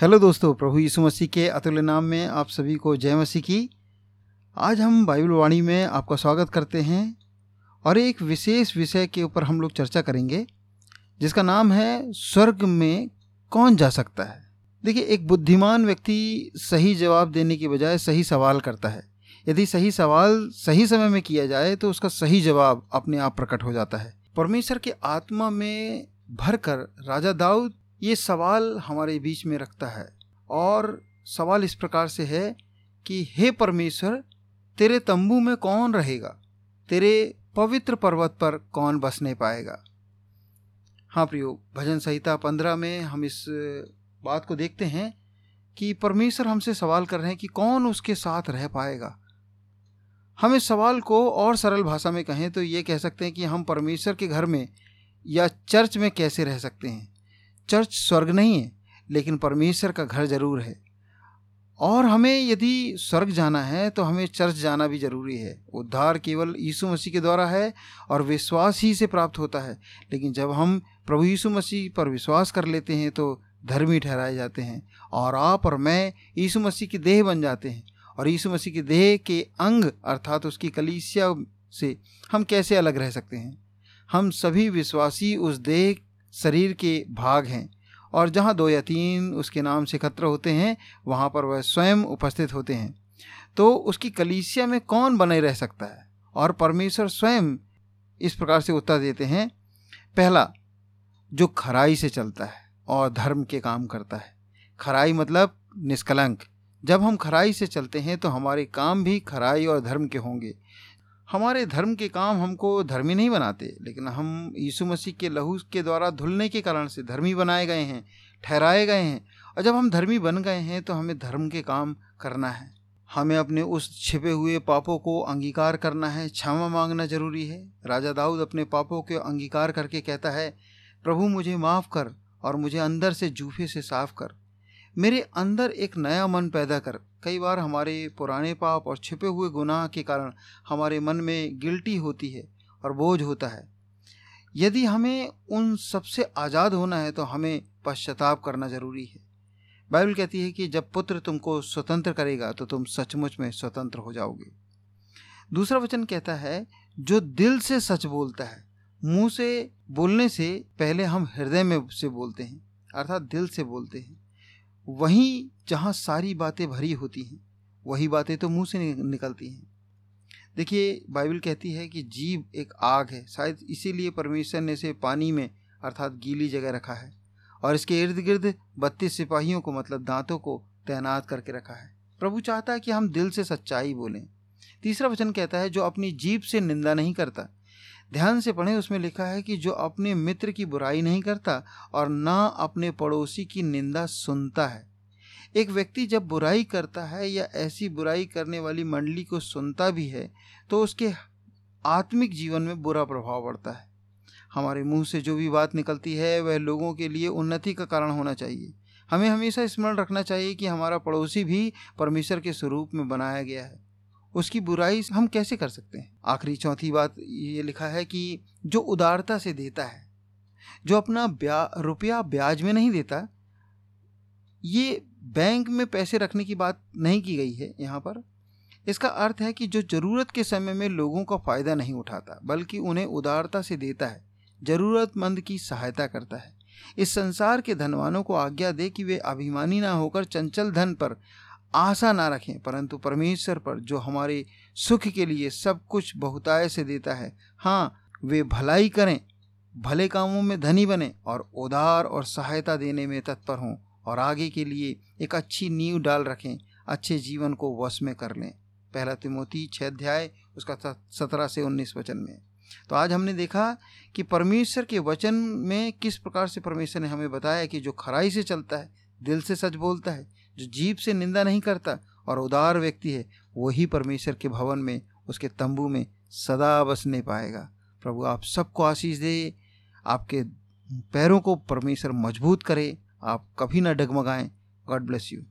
Hello दोस्तों, प्रभु यीशु मसीह के अतुल्य नाम में आप सभी को जय मसीह की। आज हम बाइबल वाणी में आपका स्वागत करते हैं और एक विशेष विषय के ऊपर हम लोग चर्चा करेंगे, जिसका नाम है स्वर्ग में कौन जा सकता है। देखिए, एक बुद्धिमान व्यक्ति सही जवाब देने की बजाय सही सवाल करता है। यदि सही सवाल सही समय में किया जाए तो उसका सही जवाब अपने आप प्रकट हो जाता है। परमेश्वर के आत्मा में भरकर राजा दाऊद ये सवाल हमारे बीच में रखता है। और सवाल इस प्रकार से है कि, हे परमेश्वर, तेरे तंबू में कौन रहेगा? तेरे पवित्र पर्वत पर कौन बसने पाएगा? हाँ प्रियो, भजन संहिता पंद्रह में हम इस बात को देखते हैं कि परमेश्वर हमसे सवाल कर रहे हैं कि कौन उसके साथ रह पाएगा। हम इस सवाल को और सरल भाषा में कहें तो ये कह सकते हैं कि हम परमेश्वर के घर में या चर्च में कैसे रह सकते हैं। चर्च स्वर्ग नहीं है, लेकिन परमेश्वर का घर ज़रूर है। और हमें यदि स्वर्ग जाना है तो हमें चर्च जाना भी ज़रूरी है। उद्धार केवल यीशु मसीह के द्वारा है और विश्वास ही से प्राप्त होता है। लेकिन जब हम प्रभु यीशु मसीह पर विश्वास कर लेते हैं तो धर्मी ठहराए जाते हैं और आप और मैं यीशु मसीह की देह बन जाते हैं। और यीशु मसीह की देह के अंग, अर्थात उसकी कलीसिया से हम कैसे अलग रह सकते हैं? हम सभी विश्वासी उस देह शरीर के भाग हैं और जहाँ दो या तीन उसके नाम से एकत्र होते हैं, वहाँ पर वह स्वयं उपस्थित होते हैं। तो उसकी कलीसिया में कौन बने रह सकता है? और परमेश्वर स्वयं इस प्रकार से उत्तर देते हैं, पहला, जो खराई से चलता है और धर्म के काम करता है। खराई मतलब निष्कलंक। जब हम खराई से चलते हैं तो हमारे काम भी खराई और धर्म के होंगे। हमारे धर्म के काम हमको धर्मी नहीं बनाते, लेकिन हम यीशु मसीह के लहू के द्वारा धुलने के कारण से धर्मी बनाए गए हैं, ठहराए गए हैं। और जब हम धर्मी बन गए हैं तो हमें धर्म के काम करना है। हमें अपने उस छिपे हुए पापों को अंगीकार करना है। क्षमा मांगना ज़रूरी है। राजा दाऊद अपने पापों के अंगीकार करके कहता है, प्रभु, मुझे माफ़ कर और मुझे अंदर से जूफे से साफ़ कर। मेरे अंदर एक नया मन पैदा कर। कई बार हमारे पुराने पाप और छिपे हुए गुनाह के कारण हमारे मन में गिल्टी होती है और बोझ होता है। यदि हमें उन सबसे आज़ाद होना है तो हमें पश्चाताप करना ज़रूरी है। बाइबल कहती है कि जब पुत्र तुमको स्वतंत्र करेगा तो तुम सचमुच में स्वतंत्र हो जाओगे। दूसरा वचन कहता है, जो दिल से सच बोलता है, मुँह से बोलने से पहले हम हृदय में से बोलते हैं, अर्थात दिल से बोलते हैं। वहीं जहाँ सारी बातें भरी होती हैं, वही बातें तो मुँह से निकलती हैं। देखिए, बाइबल कहती है कि जीव एक आग है, शायद इसीलिए परमेश्वर ने इसे पानी में, अर्थात गीली जगह रखा है, और इसके इर्द गिर्द बत्तीस सिपाहियों को मतलब दांतों को तैनात करके रखा है। प्रभु चाहता है कि हम दिल से सच्चाई बोलें। तीसरा वचन कहता है, जो अपनी जीप से निंदा नहीं करता ध्यान से पढ़ें, उसमें लिखा है कि जो अपने मित्र की बुराई नहीं करता और ना अपने पड़ोसी की निंदा सुनता है। एक व्यक्ति जब बुराई करता है या ऐसी बुराई करने वाली मंडली को सुनता भी है तो उसके आत्मिक जीवन में बुरा प्रभाव पड़ता है। हमारे मुँह से जो भी बात निकलती है, वह लोगों के लिए उन्नति का कारण होना चाहिए। हमें हमेशा स्मरण रखना चाहिए कि हमारा पड़ोसी भी परमेश्वर के स्वरूप में बनाया गया है। उसकी बुराई हम कैसे कर सकते हैं? आखिरी चौथी बात ये लिखा है कि जो उदारता से देता है, जो अपना ब्या, रुपया ब्याज में नहीं देता, ये बैंक में पैसे रखने की बात नहीं की गई है यहाँ पर। इसका अर्थ है कि जो ज़रूरत के समय में लोगों का फ़ायदा नहीं उठाता, बल्कि उन्हें उदारता से देता है, ज़रूरतमंद की सहायता करता है। इस संसार के धनवानों को आज्ञा दे कि वे अभिमानी ना होकर चंचल धन पर आशा ना रखें, परंतु परमेश्वर पर जो हमारे सुख के लिए सब कुछ बहुताय से देता है हाँ वे भलाई करें, भले कामों में धनी बने और उदार और सहायता देने में तत्पर हों और आगे के लिए एक अच्छी नींव डाल रखें, अच्छे जीवन को वश में कर लें। पहला तिमोती छः अध्याय, उसका सत्रह से उन्नीस वचन में। तो आज हमने देखा कि परमेश्वर के वचन में किस प्रकार से परमेश्वर ने हमें बताया कि जो खराई से चलता है दिल से सच बोलता है, जो जीप से निंदा नहीं करता और उदार व्यक्ति है, वही परमेश्वर के भवन में, उसके तंबू में सदा बसने पाएगा। प्रभु, आप सबको आशीष दे, आपके पैरों को परमेश्वर मज़बूत करे, आप कभी ना डगमगाएँ। God bless you.